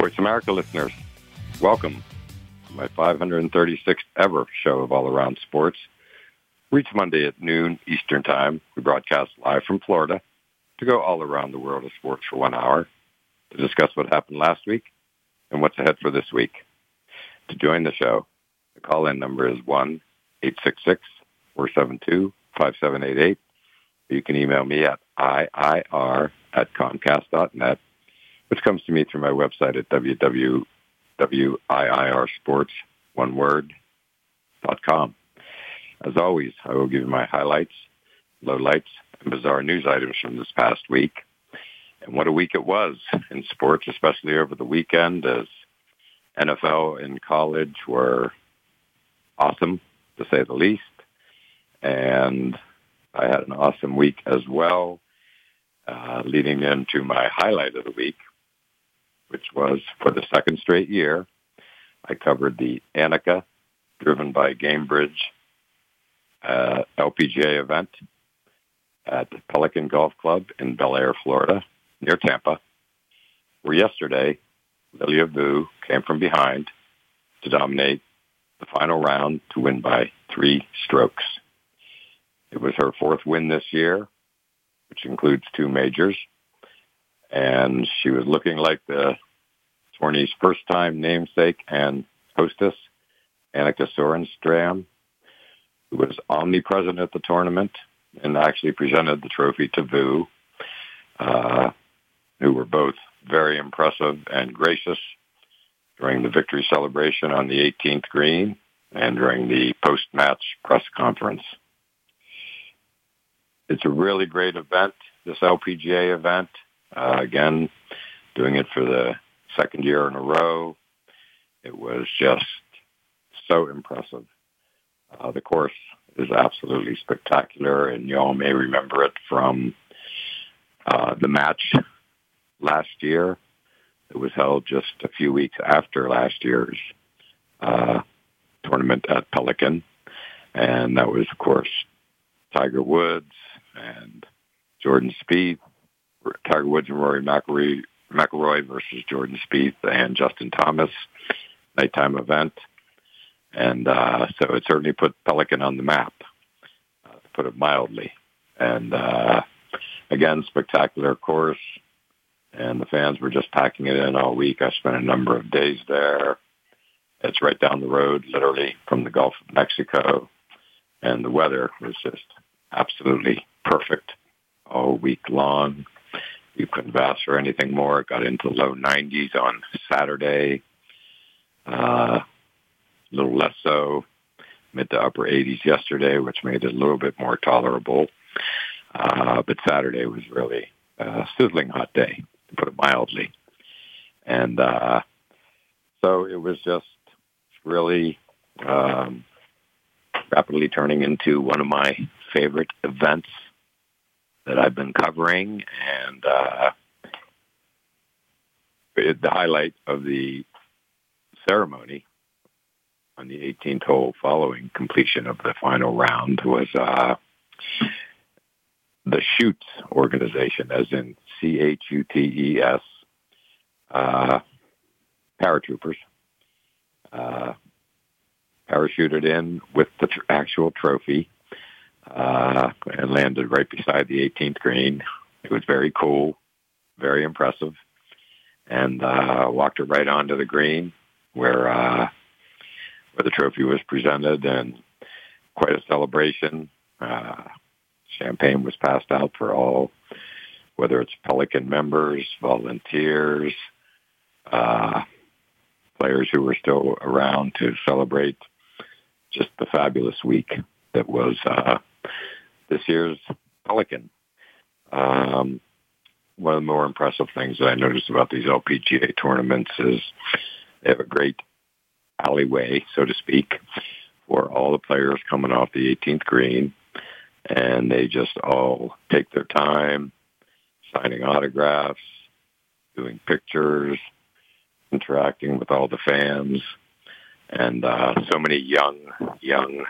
Voice America listeners, welcome to my 536th ever show of All Around Sports. Each Monday at noon Eastern Time, we broadcast live from Florida to go all around the world of sports for one hour to discuss what happened last week and what's ahead for this week. To join the show, the call-in number is 1-866-472-5788. You can email me at iir at comcast.net which comes to me through my website at www.iirsports, one word, dot com. As always, I will give you my highlights, lowlights, and bizarre news items from this past week. And what a week it was in sports, especially over the weekend as NFL and college were awesome, to say the least. And I had an awesome week as well, uh, leading into my highlight of the week, which was for the second straight year. I covered the Annika, driven by Gainbridge, uh, LPGA event at the Pelican Golf Club in Belleair, Florida, near Tampa, where yesterday Lilia Vu came from behind to dominate the final round to win by three strokes. It was her fourth win this year, which includes two majors, and she was looking like the tourney's first-time namesake and hostess, Annika Sorenstam, who was omnipresent at the tournament and actually presented the trophy to Vu, uh, who were both very impressive and gracious during the victory celebration on the 18th green and during the post-match press conference. It's a really great event, this LPGA event. Uh, again, doing it for the second year in a row. It was just so impressive. Uh, the course is absolutely spectacular, and you all may remember it from uh, the match last year. It was held just a few weeks after last year's uh, tournament at Pelican, and that was, of course, Tiger Woods and Jordan Spieth, Tiger Woods and Rory McIlroy, McIlroy versus Jordan Spieth and Justin Thomas nighttime event. And uh, so it certainly put Pelican on the map, uh, to put it mildly. And uh, again, spectacular course. And the fans were just packing it in all week. I spent a number of days there. It's right down the road, literally from the Gulf of Mexico. And the weather was just absolutely perfect all week long. You couldn't ask for anything more. It got into low 90s on Saturday. Uh, a little less so, mid to upper 80s yesterday, which made it a little bit more tolerable. Uh, but Saturday was really a sizzling hot day, to put it mildly. And uh, so it was just really um, rapidly turning into one of my favorite events that I've been covering, and uh, the highlight of the ceremony on the 18th hole following completion of the final round was uh, the Chutes organization, as in C-H-U-T-E-S, uh, paratroopers, uh, parachuted in with the tr- actual trophy uh, and landed right beside the 18th green. It was very cool, very impressive, and uh, walked it right onto the green where uh, where the trophy was presented, and quite a celebration. Uh, champagne was passed out for all, whether it's Pelican members, volunteers, uh, players who were still around to celebrate just the fabulous week that was uh, this year's Pelican. Um, one of the more impressive things that I noticed about these LPGA tournaments is they have a great alleyway, so to speak, for all the players coming off the 18th green, and they just all take their time signing autographs, doing pictures, interacting with all the fans, and uh, so many young, young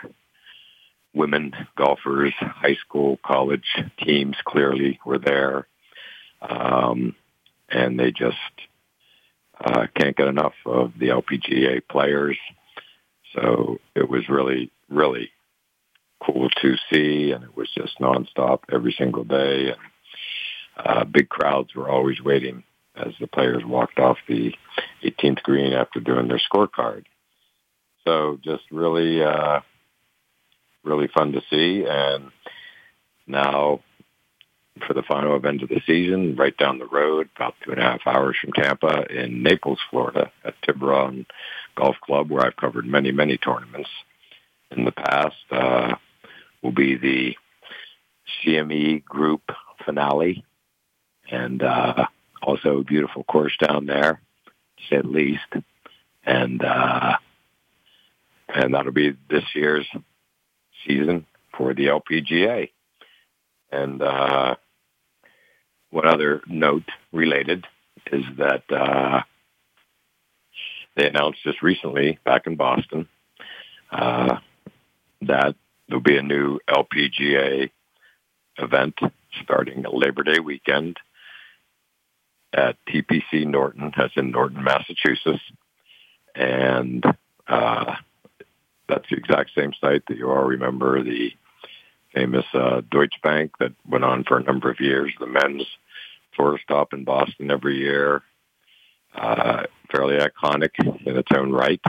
women golfers, high school, college teams clearly were there. Um, and they just uh, can't get enough of the LPGA players. So it was really, really cool to see, and it was just nonstop every single day. And uh, big crowds were always waiting as the players walked off the 18th green after doing their scorecard. So just really, uh, really fun to see. And now for the final event of the season, right down the road, about two and a half hours from Tampa in Naples, Florida at Tiburon Golf Club, where I've covered many, many tournaments in the past, uh, will be the CME group finale and, uh, also a beautiful course down there, the least. And, uh, and that'll be this year's season for the LPGA. And uh, one other note related is that uh, they announced just recently back in Boston uh, that there'll be a new LPGA event starting Labor Day weekend at TPC Norton, that's in Norton, Massachusetts. And uh, that's the exact same site that you all remember, the famous uh, Deutsche Bank that went on for a number of years, the men's tour stop in Boston every year. Uh, fairly iconic in its own right.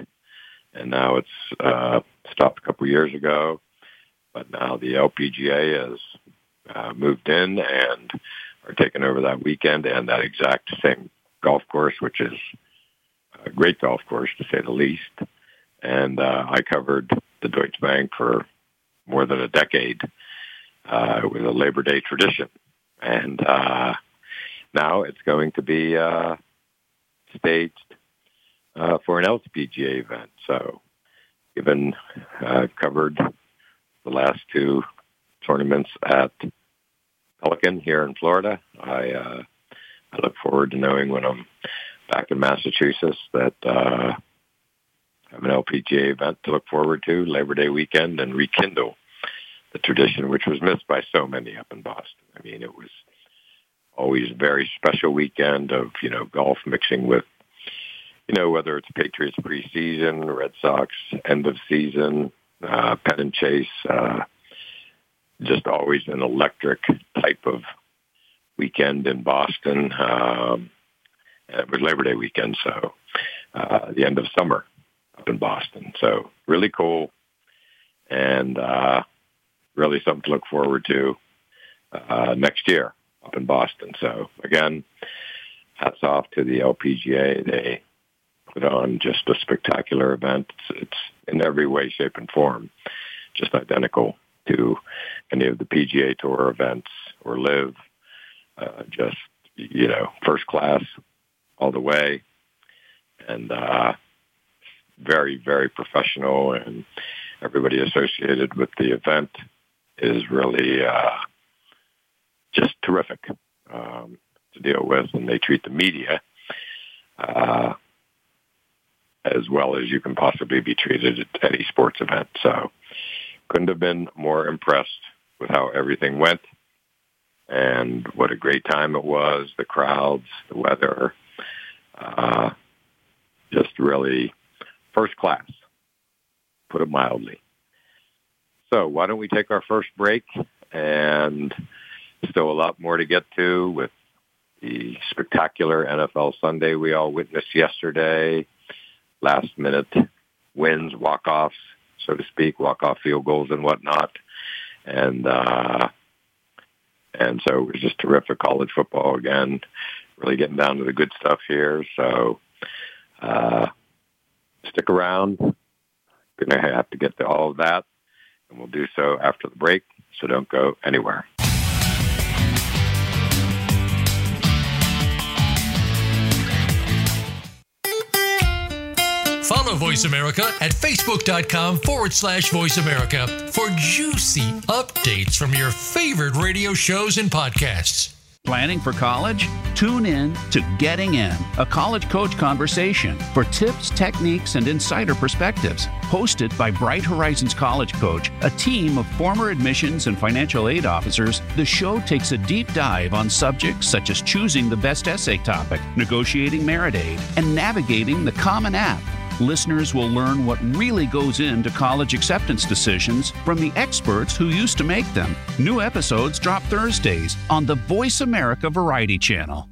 And now it's uh, stopped a couple years ago. But now the LPGA has uh, moved in and are taking over that weekend and that exact same golf course, which is a great golf course to say the least and uh, I covered the Deutsche Bank for more than a decade. Uh, it was a Labor Day tradition, and uh, now it's going to be uh, staged uh, for an LPGA event. So, given uh, covered the last two tournaments at Pelican here in Florida, I uh, I look forward to knowing when I'm back in Massachusetts that uh, have an LPGA event to look forward to Labor Day weekend and rekindle the tradition, which was missed by so many up in Boston. I mean, it was always a very special weekend of, you know, golf mixing with, you know, whether it's Patriots preseason, Red Sox end of season, uh, pennant chase, uh, just always an electric type of weekend in Boston. Um, it was Labor Day weekend, so uh, the end of summer up in Boston. So really cool and uh, really something to look forward to uh, next year up in Boston. So again, hats off to the LPGA. They put on just a spectacular event. It's, it's in every way, shape, and form just identical to any of the PGA Tour events or live. Uh, just you know, first class all the way, and uh, very, very professional, and everybody associated with the event is really uh, just terrific um, to deal with, and they treat the media uh, as well as you can possibly be treated at any sports event. So, couldn't have been more impressed with how everything went, and what a great time it was. The crowds, the weather, uh, just really first class, put it mildly. So why don't we take our first break and still a lot more to get to with the spectacular NFL Sunday we all witnessed yesterday, last minute wins, walk-offs, so to speak, walk-off field goals and whatnot. And, uh, and so it was just terrific college football again, really getting down to the good stuff here. So, uh, Stick around. Going to have to get to all of that, and we'll do so after the break, so don't go anywhere. Follow Voice America at facebook.com forward slash voice America for juicy updates from your favorite radio shows and podcasts. Planning for college? Tune in to Getting In, a college coach conversation for tips, techniques, and insider perspectives. Hosted by Bright Horizons College Coach, a team of former admissions and financial aid officers, the show takes a deep dive on subjects such as choosing the best essay topic, negotiating merit aid, and navigating the Common App listeners will learn what really goes into college acceptance decisions from the experts who used to make them. New episodes drop Thursdays on the Voice America Variety Channel.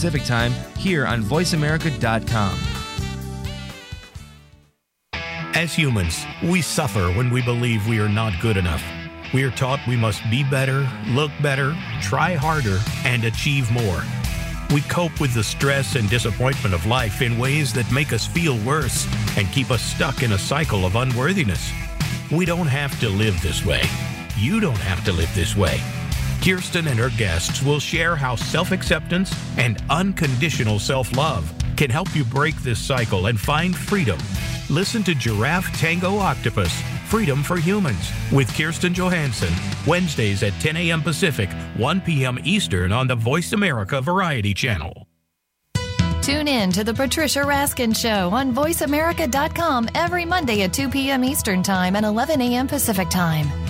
Time here on VoiceAmerica.com. As humans, we suffer when we believe we are not good enough. We are taught we must be better, look better, try harder, and achieve more. We cope with the stress and disappointment of life in ways that make us feel worse and keep us stuck in a cycle of unworthiness. We don't have to live this way. You don't have to live this way. Kirsten and her guests will share how self acceptance and unconditional self love can help you break this cycle and find freedom. Listen to Giraffe Tango Octopus Freedom for Humans with Kirsten Johansson, Wednesdays at 10 a.m. Pacific, 1 p.m. Eastern on the Voice America Variety Channel. Tune in to the Patricia Raskin Show on VoiceAmerica.com every Monday at 2 p.m. Eastern Time and 11 a.m. Pacific Time.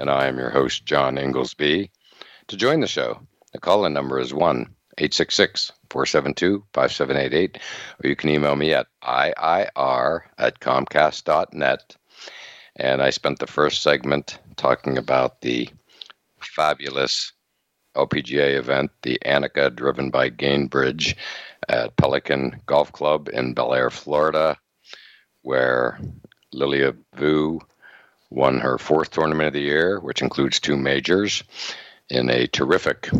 and I am your host, John Inglesby. To join the show, the call in number is 1 866 472 5788, or you can email me at IIR at Comcast.net. And I spent the first segment talking about the fabulous LPGA event, the Annika driven by Gainbridge at Pelican Golf Club in Belleair, Florida, where Lilia Vu won her fourth tournament of the year, which includes two majors, in a terrific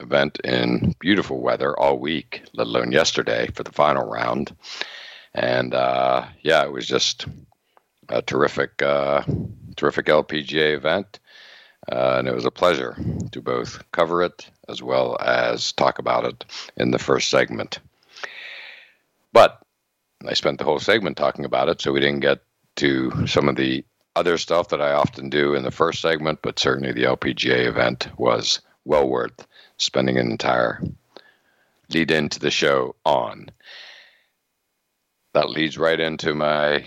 event in beautiful weather all week, let alone yesterday for the final round. And uh, yeah, it was just a terrific, uh, terrific LPGA event. Uh, and it was a pleasure to both cover it as well as talk about it in the first segment. But I spent the whole segment talking about it, so we didn't get to some of the other stuff that I often do in the first segment, but certainly the LPGA event was well worth spending an entire lead into the show on. That leads right into my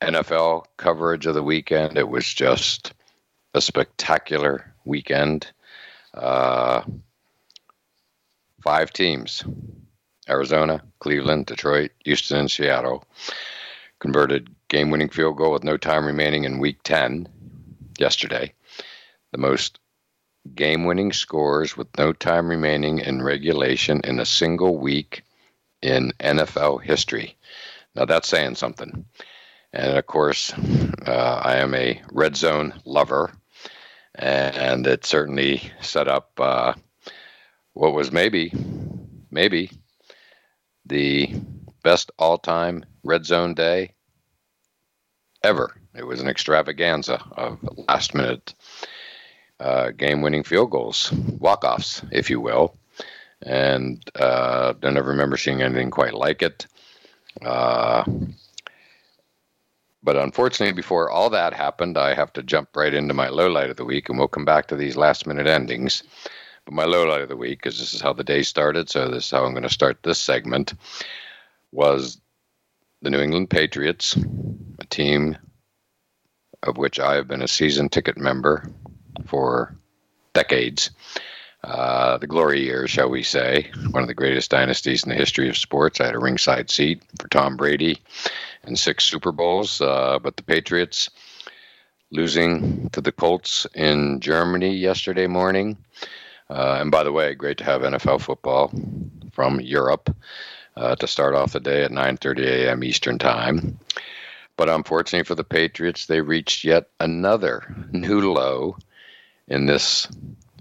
NFL coverage of the weekend. It was just a spectacular weekend. Uh, five teams Arizona, Cleveland, Detroit, Houston, and Seattle converted game winning field goal with no time remaining in week 10 yesterday. The most game winning scores with no time remaining in regulation in a single week in NFL history. Now that's saying something. And of course, uh, I am a red zone lover, and it certainly set up uh, what was maybe, maybe the best all time red zone day ever. It was an extravaganza of last minute uh, game winning field goals, walk offs, if you will. And uh, I never remember seeing anything quite like it. Uh, but unfortunately, before all that happened, I have to jump right into my low light of the week, and we'll come back to these last minute endings. But my low light of the week, because this is how the day started, so this is how I'm going to start this segment, was the New England Patriots, a team of which I have been a season ticket member for decades. Uh, the glory years, shall we say, one of the greatest dynasties in the history of sports. I had a ringside seat for Tom Brady and six Super Bowls, uh, but the Patriots losing to the Colts in Germany yesterday morning. Uh, and by the way, great to have NFL football from Europe uh, to start off the day at 9:30 a.m. Eastern Time. But unfortunately for the Patriots, they reached yet another new low in this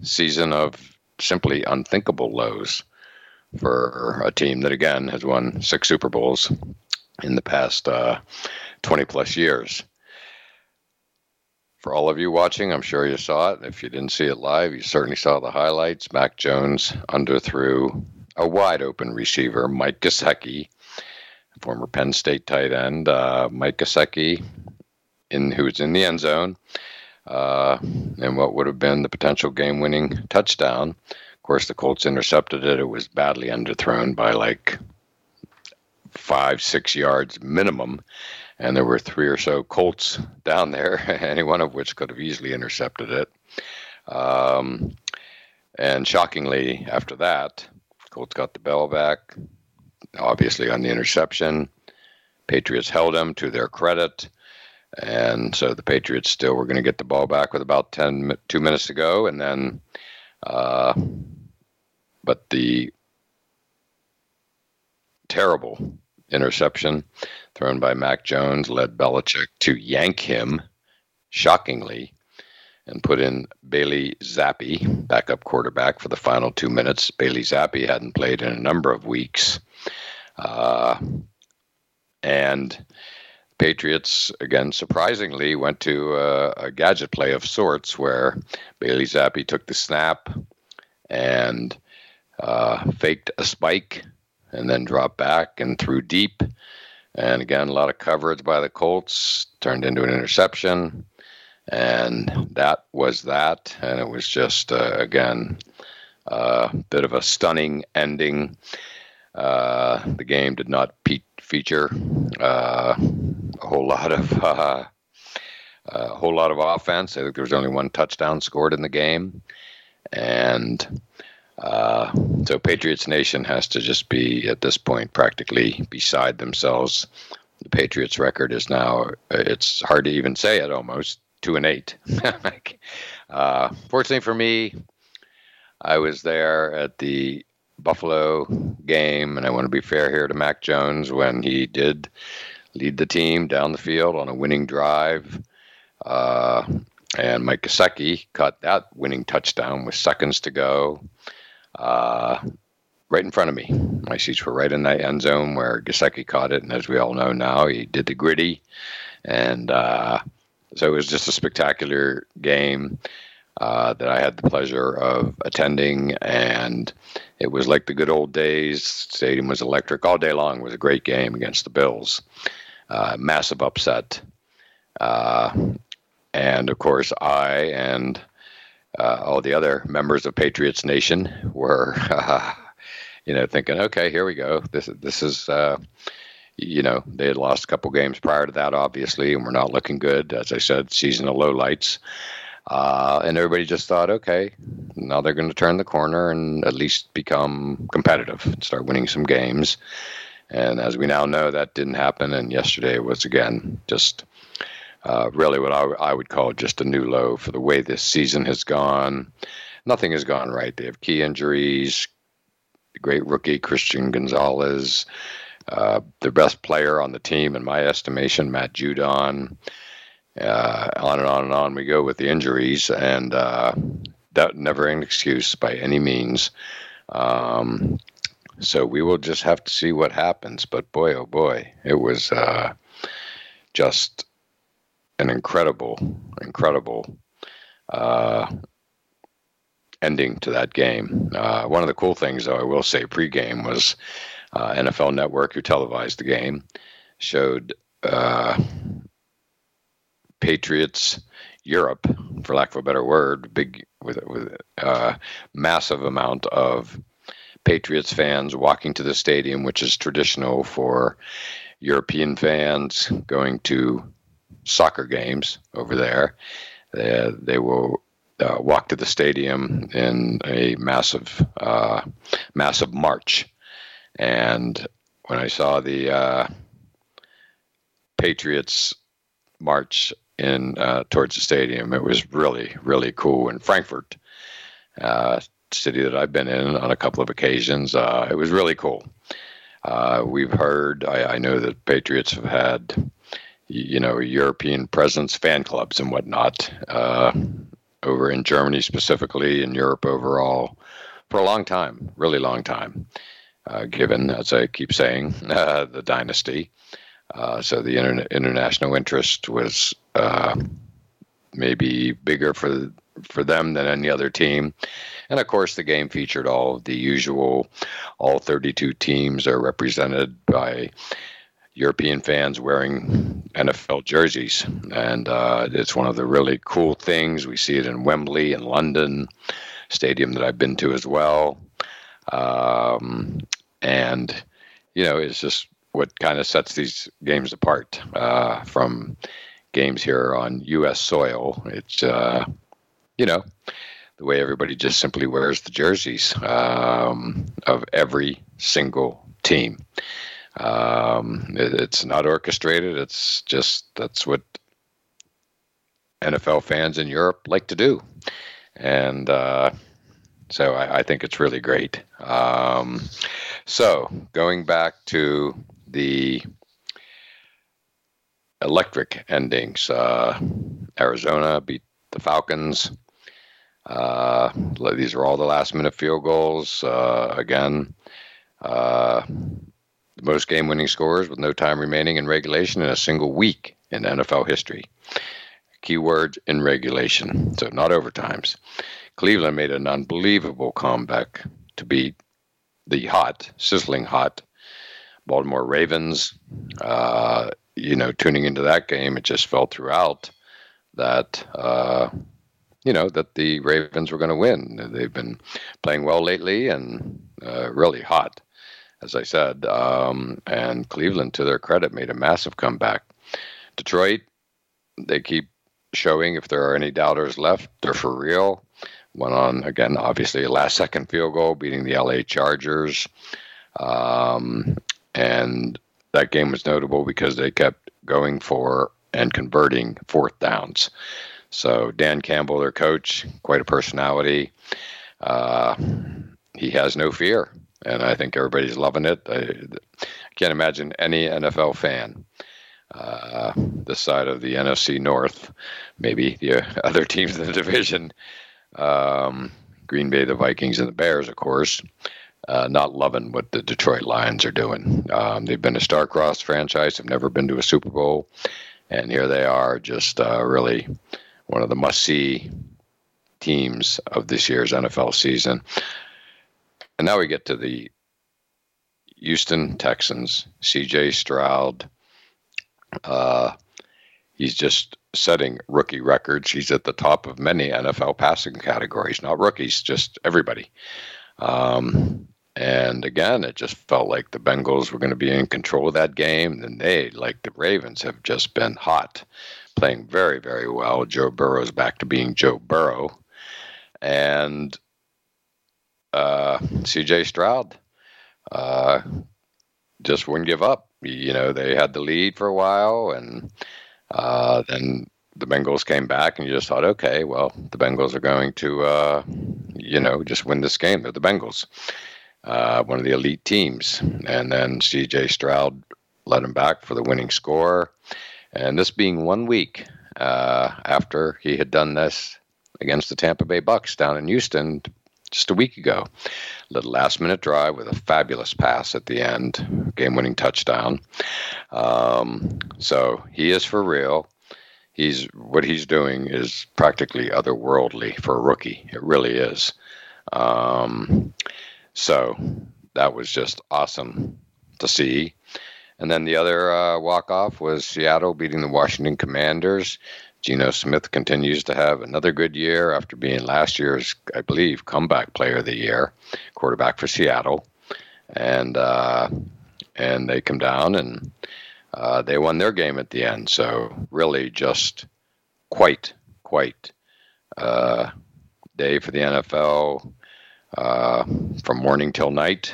season of simply unthinkable lows for a team that again has won six Super Bowls in the past uh, 20 plus years. For all of you watching, I'm sure you saw it. If you didn't see it live, you certainly saw the highlights. Mac Jones underthrew a wide open receiver, Mike Gesicki, former Penn State tight end, uh, Mike Gesicki, in who's in the end zone, uh, and what would have been the potential game-winning touchdown. Of course, the Colts intercepted it. It was badly underthrown by like five, six yards minimum. And there were three or so Colts down there, any one of which could have easily intercepted it. Um, and shockingly, after that, Colts got the ball back, obviously on the interception. Patriots held them to their credit. And so the Patriots still were going to get the ball back with about 10, two minutes to go. And then, uh, but the terrible interception thrown by Mac Jones led Belichick to yank him, shockingly, and put in Bailey Zappe, backup quarterback, for the final two minutes. Bailey Zappe hadn't played in a number of weeks. Uh, and Patriots, again, surprisingly, went to a, a, gadget play of sorts where Bailey Zappe took the snap and uh, faked a spike and then dropped back and threw deep. And again, a lot of coverage by the Colts turned into an interception. And that was that. And it was just, uh, again, a bit of a stunning ending. Uh, the game did not pe- feature uh, a whole lot of uh, a whole lot of offense. I think there was only one touchdown scored in the game, and uh, so Patriots Nation has to just be at this point practically beside themselves. The Patriots record is now it's hard to even say it almost two and eight. uh, fortunately for me, I was there at the Buffalo game, and I want to be fair here to Mac Jones when he did lead the team down the field on a winning drive. Uh, and Mike Gesicki caught that winning touchdown with seconds to go uh, right in front of me. My seats were right in that end zone where Gesicki caught it, and as we all know now, he did the Griddy, and uh, so it was just a spectacular game. Uh, that I had the pleasure of attending, and it was like the good old days. Stadium was electric all day long. It was a great game against the Bills. Uh, massive upset, uh, and of course, I and uh, all the other members of Patriots Nation were, you know, thinking, okay, here we go. This this is, uh, you know, they had lost a couple games prior to that, obviously, and we're not looking good. As I said, season of lowlights. Uh, and everybody just thought, okay, now they're going to turn the corner and at least become competitive and start winning some games. And as we now know, that didn't happen. And yesterday was again just uh, really what I, I, would call just a new low for the way this season has gone. Nothing has gone right. They have key injuries. The great rookie Christian Gonzalez, uh, their best player on the team, in my estimation, Matt Judon. Uh, on and on and on we go with the injuries, and uh, that never an excuse by any means. Um, so we will just have to see what happens. But boy, oh boy, it was uh, just an incredible, incredible uh, ending to that game. Uh, one of the cool things, though, I will say, pregame was uh, NFL Network, who televised the game, showed uh, Patriots Europe, for lack of a better word, big with with a uh, massive amount of Patriots fans walking to the stadium, which is traditional for European fans going to soccer games over there. They, they will uh, walk to the stadium in a massive, uh, massive march. And when I saw the uh, Patriots march in uh, towards the stadium, it was really, really cool. In Frankfurt, uh, city that I've been in on a couple of occasions, uh, it was really cool. we've heard, I, I know that Patriots have had you know, European presence, fan clubs, and whatnot uh, over in Germany specifically, in Europe overall, for a long time, really long time. Uh, given, as I keep saying, uh, the dynasty. Uh, so the inter- international interest was uh, maybe bigger for for them than any other team. And of course, the game featured all of the usual. All 32 teams are represented by European fans wearing NFL jerseys, and uh, it's one of the really cool things. We see it in Wembley in London, stadium that I've been to as well, um, and you know it's just what kind of sets these games apart uh, from games here on U.S. soil. It's uh, you know the way everybody just simply wears the jerseys um, of every single team. Um, it, it's not orchestrated. It's just that's what NFL fans in Europe like to do, and uh, so I, I, think it's really great. Um, so going back to the electric endings, uh, Arizona beat the Falcons. Uh, these are all the last minute field goals. Uh, again, uh, the most game winning scores with no time remaining in regulation in a single week in NFL history. Keyword in regulation, so not overtimes. Cleveland made an unbelievable comeback to beat the hot, sizzling hot Baltimore Ravens. Uh, you know, tuning into that game, it just felt throughout that, uh, you know, that the Ravens were going to win. They've been playing well lately and uh, really hot as I said. Um, and Cleveland, to their credit, made a massive comeback. Detroit, they keep showing if there are any doubters left, they're for real. Went on again, obviously, a last second field goal, beating the LA Chargers. Um, and that game was notable because they kept going for and converting fourth downs. So Dan Campbell, their coach, quite a personality. Uh, he has no fear and I think everybody's loving it. I, can't imagine any NFL fan uh, this side of the NFC North, maybe the other teams in the division, um, Green Bay, the Vikings, and the Bears, of course, uh, not loving what the Detroit Lions are doing. Um, they've been a star-crossed franchise, have never been to a Super Bowl, and here they are, just uh, really one of the must-see teams of this year's NFL season. And now we get to the Houston Texans, CJ Stroud. Uh, he's just setting rookie records. He's at the top of many NFL passing categories, not rookies, just everybody. Um, and again, it just felt like the Bengals were going to be in control of that game. And they, like the Ravens, have just been hot, playing very, very well. Joe Burrow's back to being Joe Burrow. And uh, C.J. Stroud uh, just wouldn't give up. You know, they had the lead for a while, and uh, then the Bengals came back, and you just thought, okay, well, the Bengals are going to, uh, you know, just win this game. They're the Bengals, uh, one of the elite teams. And then C.J. Stroud led him back for the winning score. And this being one week uh, after he had done this against the Tampa Bay Bucks down in Houston just a week ago. Little last minute drive with a fabulous pass at the end, game winning touchdown. Um, so he is for real. he's what he's doing is practically otherworldly for a rookie. It really is. Um, so that was just awesome to see. And then the other uh, walk off was Seattle beating the Washington Commanders. Geno Smith continues to have another good year after being last year's, I believe, comeback player of the year, quarterback for Seattle. And uh, and they come down and uh, they won their game at the end. So really, just quite quite uh, day for the NFL uh, from morning till night,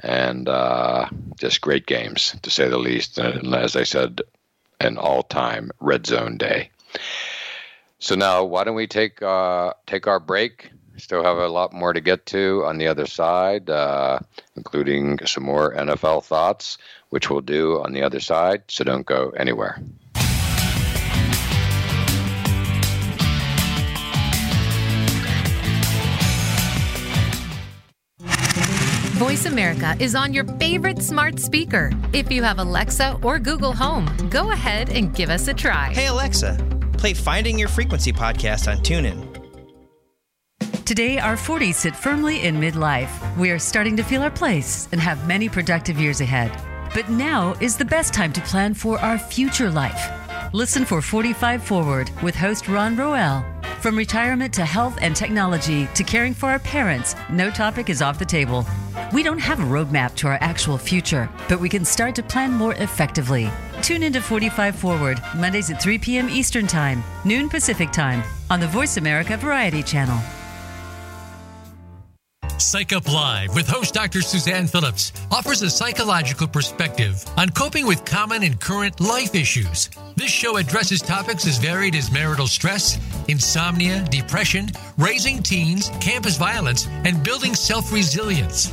and uh, just great games to say the least. And as I said, an all-time red zone day. So now, why don't we take uh, take our break? Still have a lot more to get to on the other side, uh, including some more NFL thoughts, which we'll do on the other side. So don't go anywhere. Voice America is on your favorite smart speaker. If you have Alexa or Google Home, go ahead and give us a try. Hey, Alexa, play Finding Your Frequency podcast on TuneIn. Today, our 40s sit firmly in midlife. We are starting to feel our place and have many productive years ahead. But now is the best time to plan for our future life. Listen for 45 Forward with host Ron Roel. From retirement to health and technology to caring for our parents, no topic is off the table. We don't have a roadmap to our actual future, but we can start to plan more effectively. Tune into 45 Forward, Mondays at 3 p.m. Eastern Time, noon Pacific Time, on the Voice America Variety Channel. Psych Up Live with host Dr. Suzanne Phillips offers a psychological perspective on coping with common and current life issues. This show addresses topics as varied as marital stress, insomnia, depression, raising teens, campus violence, and building self resilience.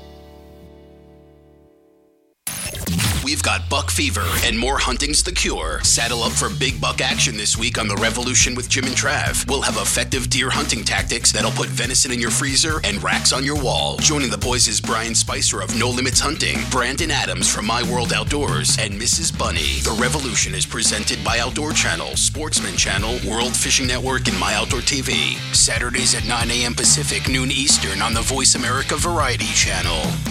We've got buck fever and more hunting's the cure. Saddle up for big buck action this week on The Revolution with Jim and Trav. We'll have effective deer hunting tactics that'll put venison in your freezer and racks on your wall. Joining the boys is Brian Spicer of No Limits Hunting, Brandon Adams from My World Outdoors, and Mrs. Bunny. The Revolution is presented by Outdoor Channel, Sportsman Channel, World Fishing Network, and My Outdoor TV. Saturdays at 9 a.m. Pacific, noon Eastern on the Voice America Variety Channel.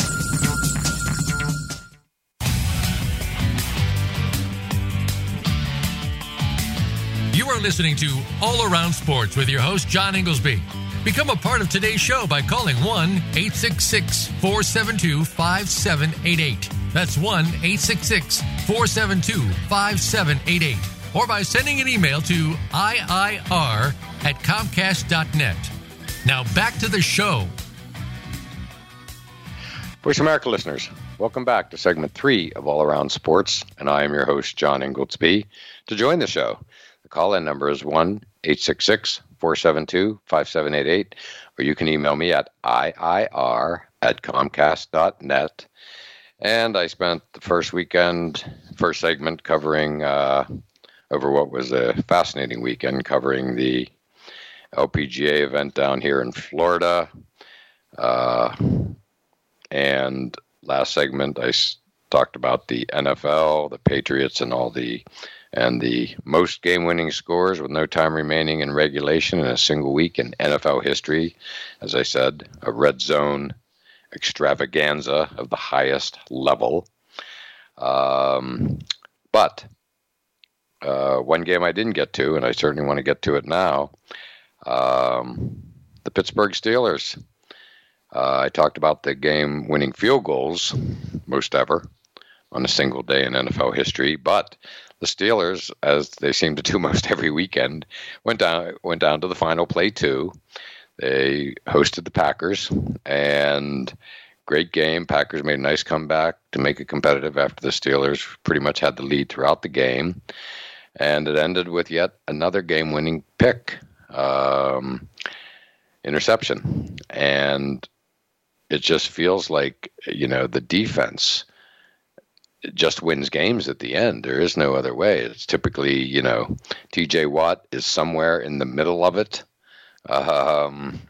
are listening to All Around Sports with your host, John Inglesby. Become a part of today's show by calling 1 866 472 5788. That's 1 866 472 5788. Or by sending an email to IIR at Comcast.net. Now back to the show. Voice America listeners, welcome back to segment three of All Around Sports, and I am your host, John Inglesby. To join the show, call in number is 1 866 472 5788, or you can email me at IIR at Comcast.net. And I spent the first weekend, first segment covering uh, over what was a fascinating weekend, covering the LPGA event down here in Florida. Uh, and last segment, I s- talked about the NFL, the Patriots, and all the and the most game-winning scores with no time remaining in regulation in a single week in NFL history. As I said, a red zone extravaganza of the highest level. Um, but uh, one game I didn't get to, and I certainly want to get to it now. Um, the Pittsburgh Steelers. Uh, I talked about the game winning field goals, most ever on a single day in NFL history, but the Steelers, as they seem to do most every weekend, went down went down to the final play too. They hosted the Packers and great game. Packers made a nice comeback to make it competitive after the Steelers pretty much had the lead throughout the game. And it ended with yet another game winning pick, um, interception. And it just feels like, you know, the defense just wins games at the end. There is no other way. It's typically, you know, TJ Watt is somewhere in the middle of it. Um,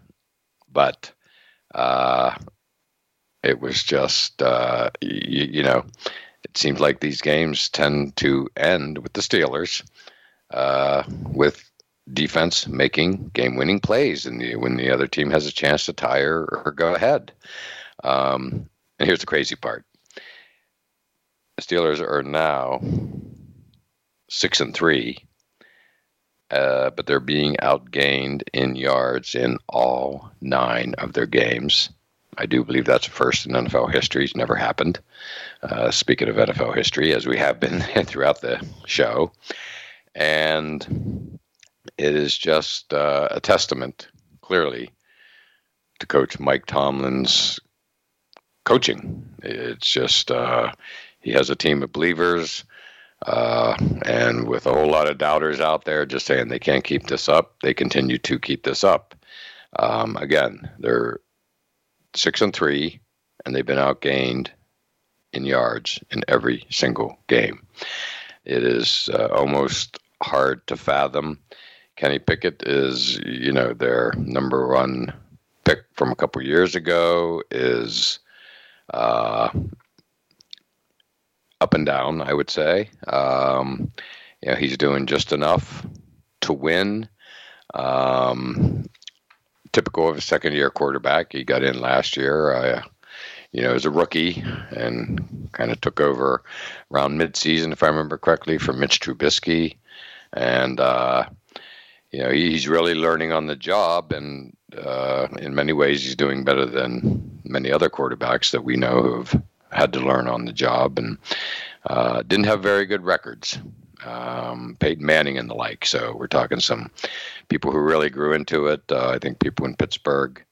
but uh, it was just, uh, you, you, know, it seems like these games tend to end with the Steelers uh, with defense making game-winning plays, and when the other team has a chance to tie or, or go ahead. Um, and here's the crazy part: the Steelers are now six and three, uh, but they're being outgained in yards in all nine of their games. I do believe that's a first in NFL history. It's never happened. Uh, speaking of NFL history, as we have been throughout the show, and it is just uh, a testament, clearly, to Coach Mike Tomlin's coaching. It's just uh, he has a team of believers. Uh, and with a whole lot of doubters out there just saying they can't keep this up, they continue to keep this up. Um, again, they're six and three, and they've been outgained in yards in every single game. It is uh, almost hard to fathom. Kenny Pickett is, you know, their number one pick from a couple years ago is uh, up and down, I would say. Um, you know, he's doing just enough to win. Um, typical of a second year quarterback. He got in last year, uh, you know, as a rookie and kind of took over around midseason, if I remember correctly, from Mitch Trubisky. And, uh, you know, he's really learning on the job. And uh, in many ways, he's doing better than many other quarterbacks that we know who've had to learn on the job and uh, didn't have very good records. Um, Peyton Manning and the like. So we're talking some people who really grew into it. Uh, I think people in Pittsburgh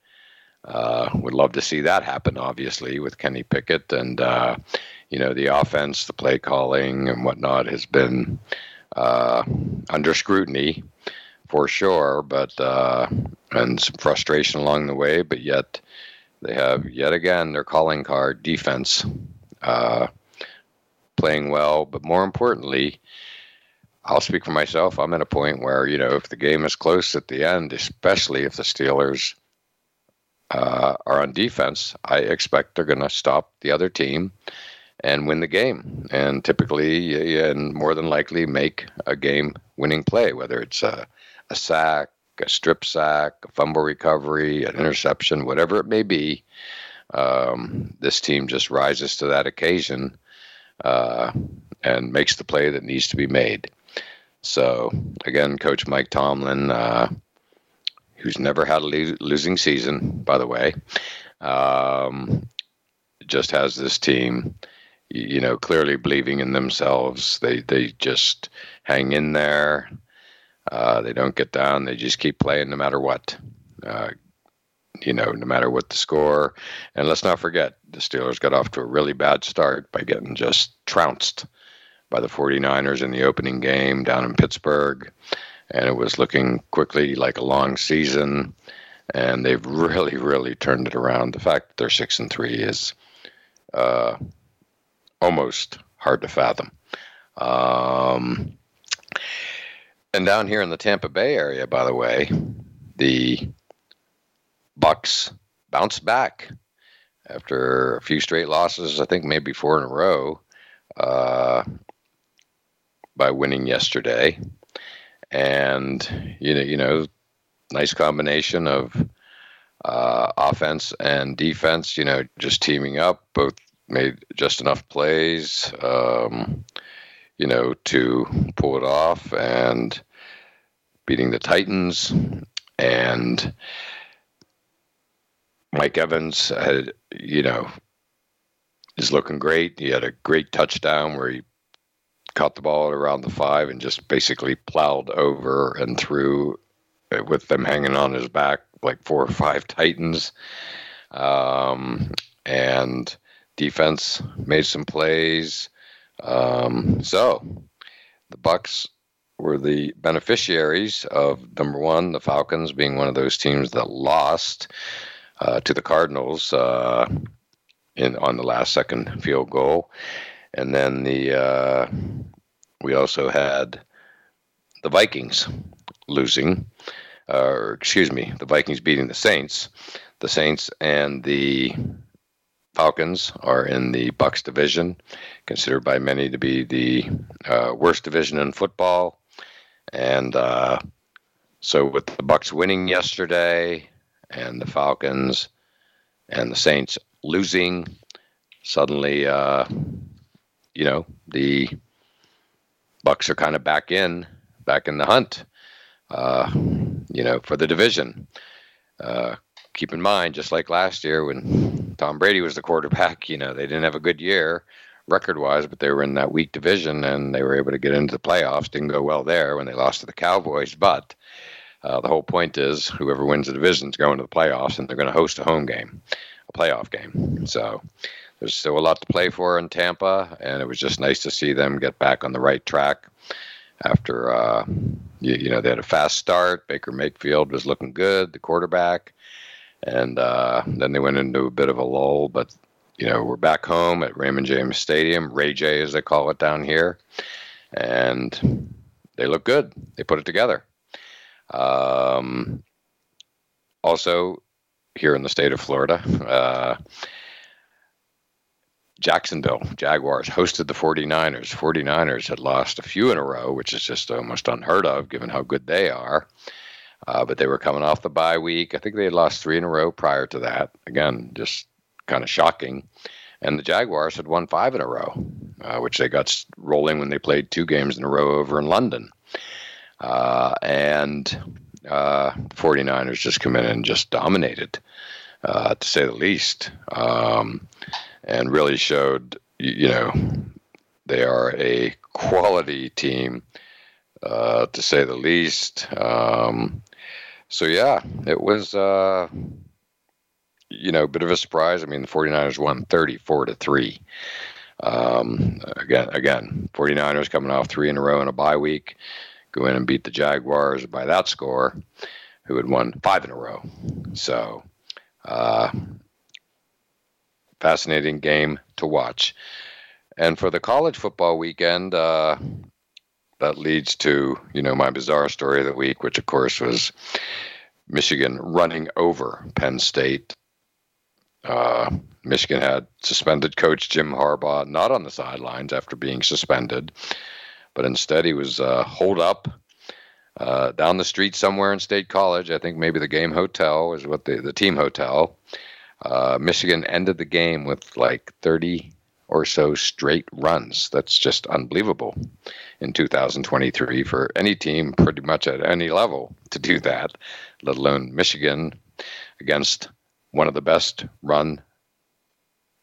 uh, would love to see that happen, obviously, with Kenny Pickett. And, uh, you know, the offense, the play calling, and whatnot has been uh, under scrutiny for sure, but uh, and some frustration along the way. But yet, they have yet again their calling card defense uh, playing well, but more importantly, I'll speak for myself. I'm at a point where you know if the game is close at the end, especially if the Steelers uh, are on defense, I expect they're going to stop the other team and win the game, and typically and more than likely make a game-winning play, whether it's a, a sack, a strip sack, a fumble recovery, an interception, whatever it may be. Um, this team just rises to that occasion uh, and makes the play that needs to be made. So, again, Coach Mike Tomlin, uh, who's never had a lo- losing season, by the way, um, just has this team, you know, clearly believing in themselves. They they just hang in there. Uh, they don't get down. They just keep playing no matter what. Uh, you know, no matter what the score. And let's not forget, the Steelers got off to a really bad start by getting just trounced by the 49ers in the opening game down in Pittsburgh. And it was looking quickly like a long season. And they've really, really turned it around. The fact that they're six and three is uh, almost hard to fathom. Um, and down here in the Tampa Bay area, by the way, the Bucks bounced back after a few straight losses. I think maybe four in a row. Uh, by winning yesterday, and you know, you know, nice combination of uh, offense and defense. You know, just teaming up, both made just enough plays, um, you know, to pull it off, and beating the Titans and Mike Evans had, you know, is looking great. He had a great touchdown where he caught the ball around the five and just basically plowed over and through with them hanging on his back like four or five Titans. Um, and defense made some plays. Um, so the Bucks were the beneficiaries of number one, the Falcons being one of those teams that lost uh, to the Cardinals uh, in on the last second field goal, and then the uh, we also had the Vikings losing, or excuse me, the Vikings beating the Saints. The Saints and the Falcons are in the Bucks division, considered by many to be the uh, worst division in football. And uh, so, with the Bucks winning yesterday, and the Falcons and the Saints losing, suddenly, uh, you know, the Bucks are kind of back in, back in the hunt, uh, you know, for the division. Keep in mind, just like last year when Tom Brady was the quarterback, you know, they didn't have a good year record-wise, but they were in that weak division and they were able to get into the playoffs. Didn't go well there when they lost to the Cowboys, but uh, the whole point is whoever wins the division is going to the playoffs, and they're going to host a home game, a playoff game. So there's still a lot to play for in Tampa, and it was just nice to see them get back on the right track after uh, you, you, know they had a fast start. Baker Mayfield was looking good, the quarterback, and uh, then they went into a bit of a lull. But you know we're back home at Raymond James Stadium, Ray J as they call it down here, and they look good. They put it together. Um, also, here in the state of Florida, uh, Jacksonville Jaguars hosted the 49ers. 49ers had lost a few in a row, which is just almost unheard of given how good they are. Uh, but they were coming off the bye week. I think they had lost three in a row prior to that. Again, just kind of shocking. And the Jaguars had won five in a row, uh, which they got rolling when they played two games in a row over in London. Uh, and uh, 49ers just come in and just dominated, uh, to say the least, um, and really showed, you, know, they are a quality team, uh, to say the least. Um, so, yeah, it was, uh, you know, a bit of a surprise. I mean, the 49ers won 34 to 3. Um, again, again, 49ers coming off three in a row in a bye week go in and beat the Jaguars by that score, who had won five in a row. So, uh, fascinating game to watch. And for the college football weekend, uh, that leads to you know my bizarre story of the week, which of course was Michigan running over Penn State. Uh, Michigan had suspended coach Jim Harbaugh not on the sidelines after being suspended but instead he was uh, holed up uh, down the street somewhere in State College. I think maybe the game hotel is what the the team hotel. Uh, Michigan ended the game with like 30 or so straight runs. That's just unbelievable in 2023 for any team, pretty much at any level, to do that. Let alone Michigan against one of the best run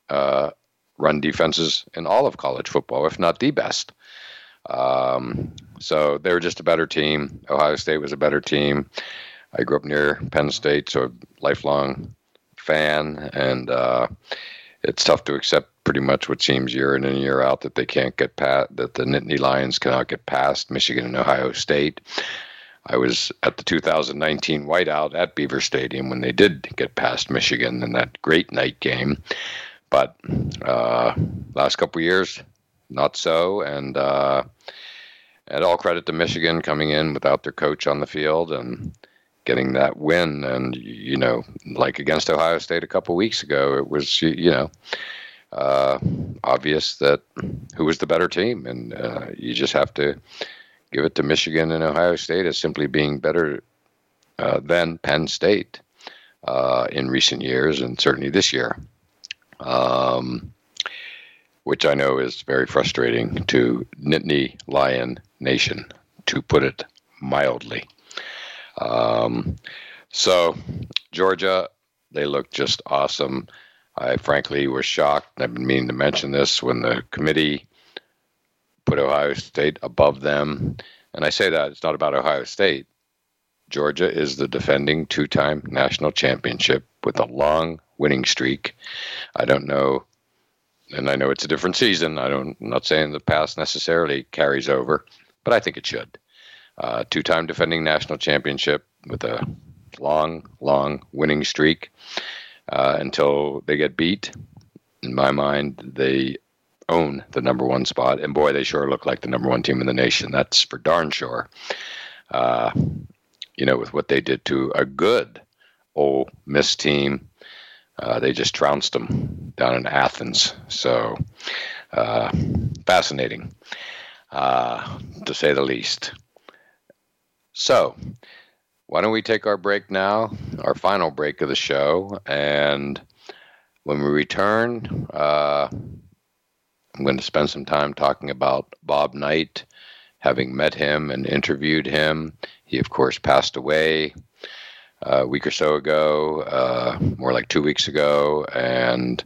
uh, run defenses in all of college football, if not the best. Um, so they were just a better team. Ohio State was a better team. I grew up near Penn State, so lifelong fan, and uh, it's tough to accept pretty much what seems year in and year out that they can't get past that the Nittany Lions cannot get past Michigan and Ohio State. I was at the 2019 whiteout at Beaver Stadium when they did get past Michigan in that great night game. But uh, last couple years, not so. And uh, all credit to Michigan coming in without their coach on the field and getting that win. And you know, like against Ohio State a couple weeks ago, it was you know uh, obvious that who was the better team, and uh, you just have to give it to Michigan and Ohio State as simply being better uh, than Penn State uh, in recent years, and certainly this year. Um, which I know is very frustrating to Nittany Lion Nation, to put it mildly. Um, So, Georgia, they look just awesome. I frankly was shocked. I've been meaning to mention this when the committee put Ohio State above them. And I say that it's not about Ohio State. Georgia is the defending two time national championship with a long winning streak. I don't know, and I know it's a different season. I don't, I'm not saying the past necessarily carries over, but I think it should. Uh, two time defending national championship with a long, long winning streak uh, until they get beat. In my mind, they own the number one spot, and boy, they sure look like the number one team in the nation. That's for darn sure. Uh, you know, with what they did to a good Ole Miss team, uh, they just trounced them down in Athens. So uh, fascinating, uh, to say the least. So, why don't we take our break now, our final break of the show, and when we return, uh, I'm going to spend some time talking about Bob Knight, having met him and interviewed him. He, of course, passed away uh, a week or so ago, uh, more like two weeks ago, and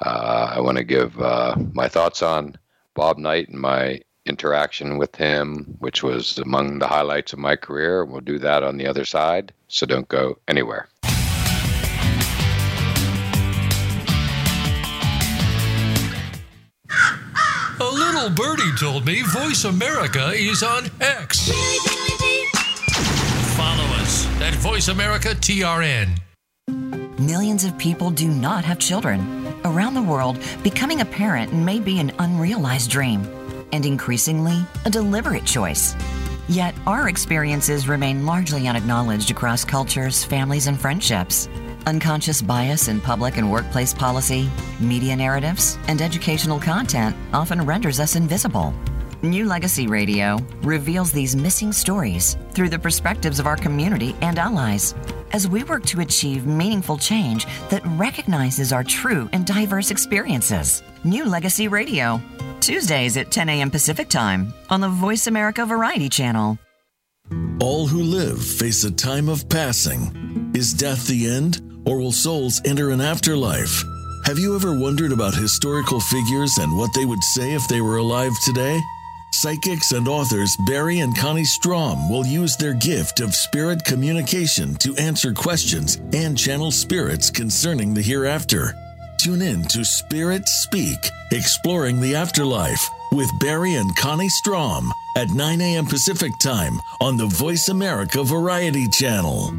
uh, I want to give uh, my thoughts on Bob Knight and my interaction with him, which was among the highlights of my career. We'll do that on the other side, so don't go anywhere. A little birdie told me Voice America is on X. Follow us at Voice America TRN. Millions of people do not have children. Around the world, becoming a parent may be an unrealized dream, and increasingly, a deliberate choice. Yet, our experiences remain largely unacknowledged across cultures, families, and friendships. Unconscious bias in public and workplace policy, media narratives, and educational content often renders us invisible. New Legacy Radio reveals these missing stories through the perspectives of our community and allies as we work to achieve meaningful change that recognizes our true and diverse experiences. New Legacy Radio, Tuesdays at 10 a.m. Pacific Time on the Voice America Variety Channel. All who live face a time of passing. Is death the end, or will souls enter an afterlife? Have you ever wondered about historical figures and what they would say if they were alive today? Psychics and authors Barry and Connie Strom will use their gift of spirit communication to answer questions and channel spirits concerning the hereafter. Tune in to Spirit Speak, Exploring the Afterlife with Barry and Connie Strom at 9 a.m. Pacific Time on the Voice America Variety Channel.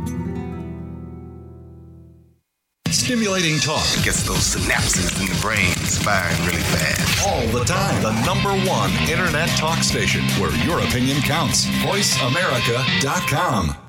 Stimulating talk gets those synapses in the brain firing really fast. all the time. The number one internet talk station where your opinion counts. VoiceAmerica.com.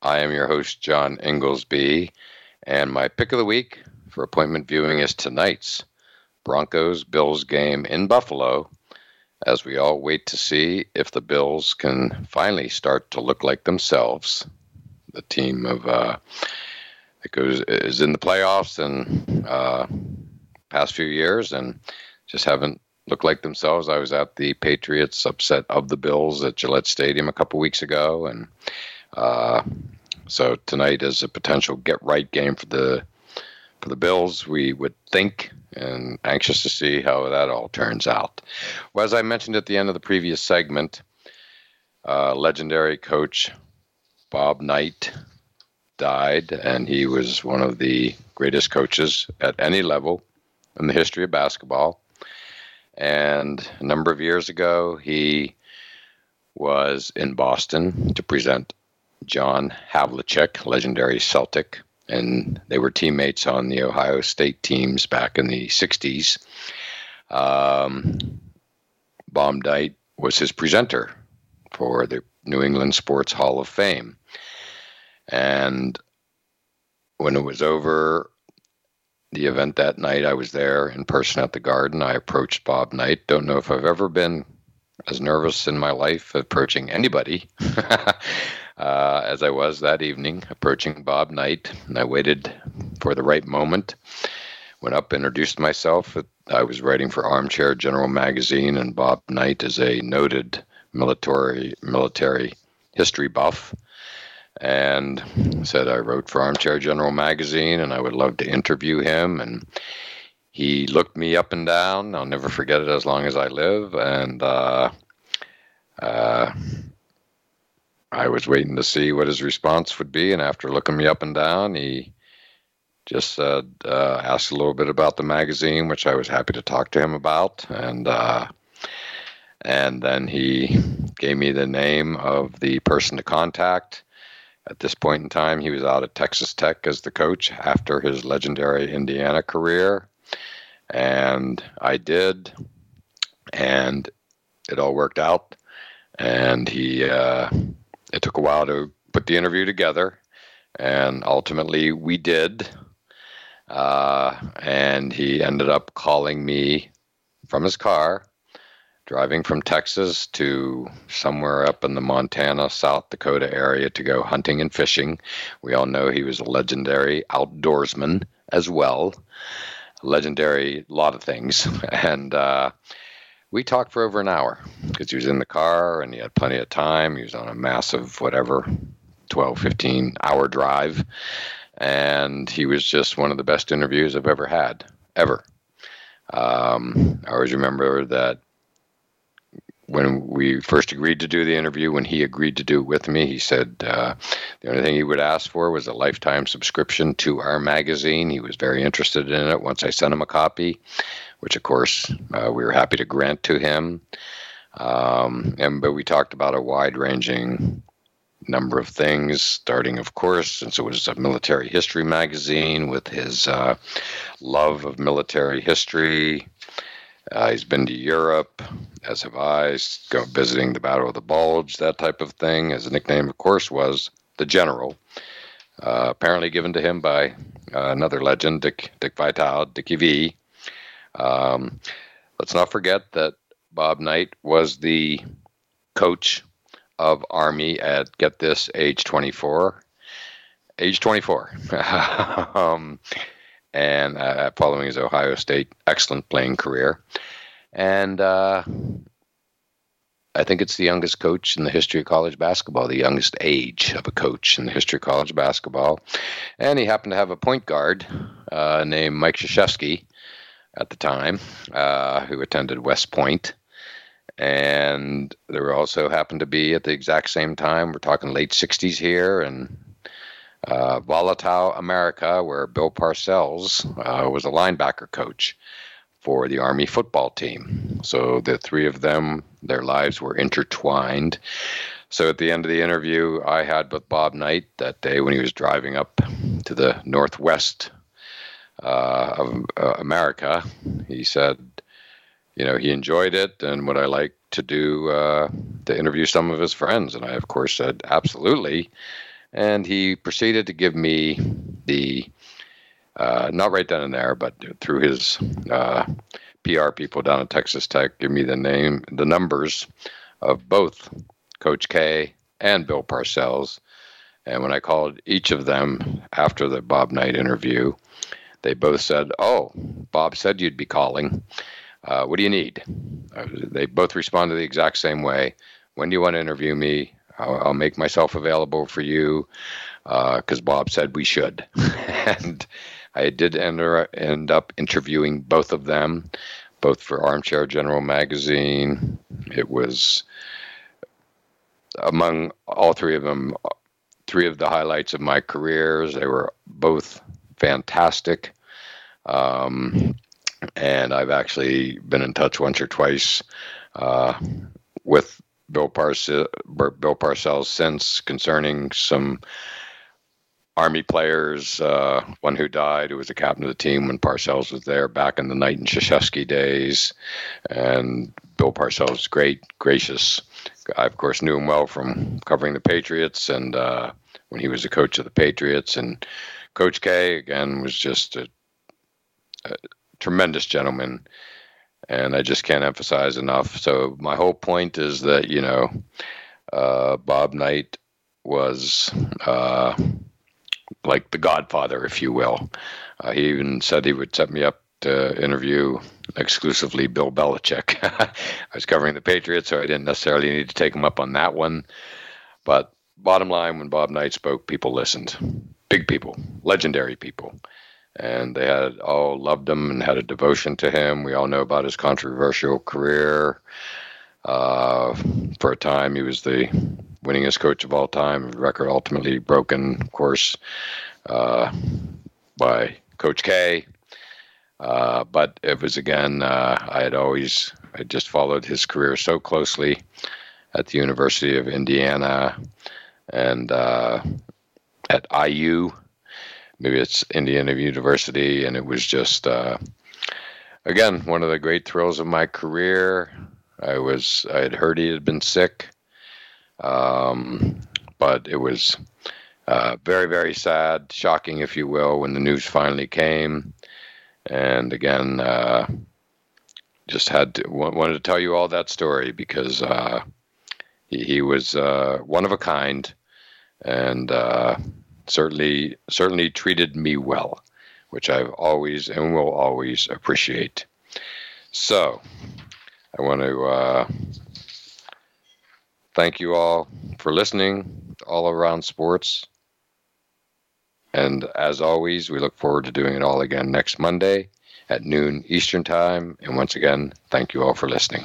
I am your host, John Inglesby, and my pick of the week for appointment viewing is tonight's Broncos Bills game in Buffalo, as we all wait to see if the Bills can finally start to look like themselves. The team of uh, that goes is in the playoffs and uh, past few years and just haven't looked like themselves. I was at the Patriots upset of the Bills at Gillette Stadium a couple weeks ago, and uh, so tonight is a potential get right game for the for the Bills. We would think, and anxious to see how that all turns out. Well, as I mentioned at the end of the previous segment, uh, legendary coach Bob Knight died, and he was one of the greatest coaches at any level in the history of basketball. And a number of years ago, he was in Boston to present John Havlicek, legendary Celtic, and they were teammates on the Ohio State teams back in the 60s. Um, Bob Knight was his presenter for the New England Sports Hall of Fame. And when it was over, the event that night, I was there in person at the garden. I approached Bob Knight. Don't know if I've ever been as nervous in my life approaching anybody uh, as I was that evening approaching Bob Knight. And I waited for the right moment. Went up, introduced myself. I was writing for Armchair General Magazine, and Bob Knight is a noted military military history buff and said I wrote for Armchair General magazine and I would love to interview him and he looked me up and down. I'll never forget it as long as I live. And uh, uh, I was waiting to see what his response would be. And after looking me up and down, he just said, uh, asked a little bit about the magazine, which I was happy to talk to him about. And uh, and then he gave me the name of the person to contact. At this point in time, he was out at Texas Tech as the coach after his legendary Indiana career. And I did. And it all worked out. And he, uh, it took a while to put the interview together. And ultimately, we did. Uh, and he ended up calling me from his car driving from Texas to somewhere up in the Montana, South Dakota area to go hunting and fishing. We all know he was a legendary outdoorsman as well. Legendary, a lot of things. And uh, we talked for over an hour because he was in the car and he had plenty of time. He was on a massive, whatever, 12, 15 hour drive. And he was just one of the best interviews I've ever had, ever. Um, I always remember that when we first agreed to do the interview, when he agreed to do it with me, he said uh, the only thing he would ask for was a lifetime subscription to our magazine. He was very interested in it once I sent him a copy, which of course uh, we were happy to grant to him. Um, and but we talked about a wide-ranging number of things, starting, of course, since it was a military history magazine, with his uh, love of military history. Uh, he's been to Europe, as have I, go visiting the Battle of the Bulge, that type of thing. His nickname, of course, was the General, uh, apparently given to him by uh, another legend, Dick, Dick Vitale, Dickie V. Um, let's not forget that Bob Knight was the coach of Army at, get this, age 24. Age 24. um, and uh, following his Ohio State excellent playing career. And uh, I think it's the youngest coach in the history of college basketball, the youngest age of a coach in the history of college basketball. And he happened to have a point guard uh, named Mike Krzyzewski at the time, uh, who attended West Point. And there also happened to be at the exact same time, we're talking late 60s here, and uh, Volatile America, where Bill Parcells uh, was a linebacker coach for the Army football team. So the three of them, their lives were intertwined. So at the end of the interview I had with Bob Knight that day when he was driving up to the northwest uh, of uh, America, he said, you know, he enjoyed it and would I like to do uh, to interview some of his friends? And I, of course, said absolutely and he proceeded to give me the uh, not right then and there, but through his uh, PR people down at Texas Tech, give me the name, the numbers of both Coach K and Bill Parcells. And when I called each of them after the Bob Knight interview, they both said, "Oh, Bob said you'd be calling. Uh, what do you need?" Uh, they both responded the exact same way. When do you want to interview me? I'll, I'll make myself available for you because uh, Bob said we should. and I did ender, end up interviewing both of them, both for Armchair General magazine. It was among all three of them, three of the highlights of my careers. They were both fantastic. Um, and I've actually been in touch once or twice uh, with Bill, Parce- Bill Parcells since concerning some Army players, uh, one who died, who was the captain of the team when Parcells was there back in the Knight and Krzyzewski days. And Bill Parcells, great, gracious, I, of course, knew him well from covering the Patriots and uh, when he was the coach of the Patriots. And Coach K, again, was just a, a tremendous gentleman. And I just can't emphasize enough. So, my whole point is that, you know, uh, Bob Knight was uh, like the godfather, if you will. Uh, he even said he would set me up to interview exclusively Bill Belichick. I was covering the Patriots, so I didn't necessarily need to take him up on that one. But bottom line, when Bob Knight spoke, people listened. Big people, legendary people. And they had all loved him and had a devotion to him. We all know about his controversial career. Uh, for a time, he was the winningest coach of all time. Record ultimately broken, of course, uh, by Coach K. Uh, but it was again, uh, I had always, I just followed his career so closely at the University of Indiana and uh, at IU. Maybe it's Indiana University, and it was just, uh, again, one of the great thrills of my career. I was, I had heard he had been sick, um, but it was uh, very, very sad, shocking, if you will, when the news finally came and again, uh, just had to wanted to tell you all that story because uh, he, he, was uh, one of a kind, and uh, certainly certainly treated me well, which I've always and will always appreciate. So, I want to uh, thank you all for listening to all around sports. And as always, we look forward to doing it all again next Monday at noon Eastern Time. And once again, thank you all for listening.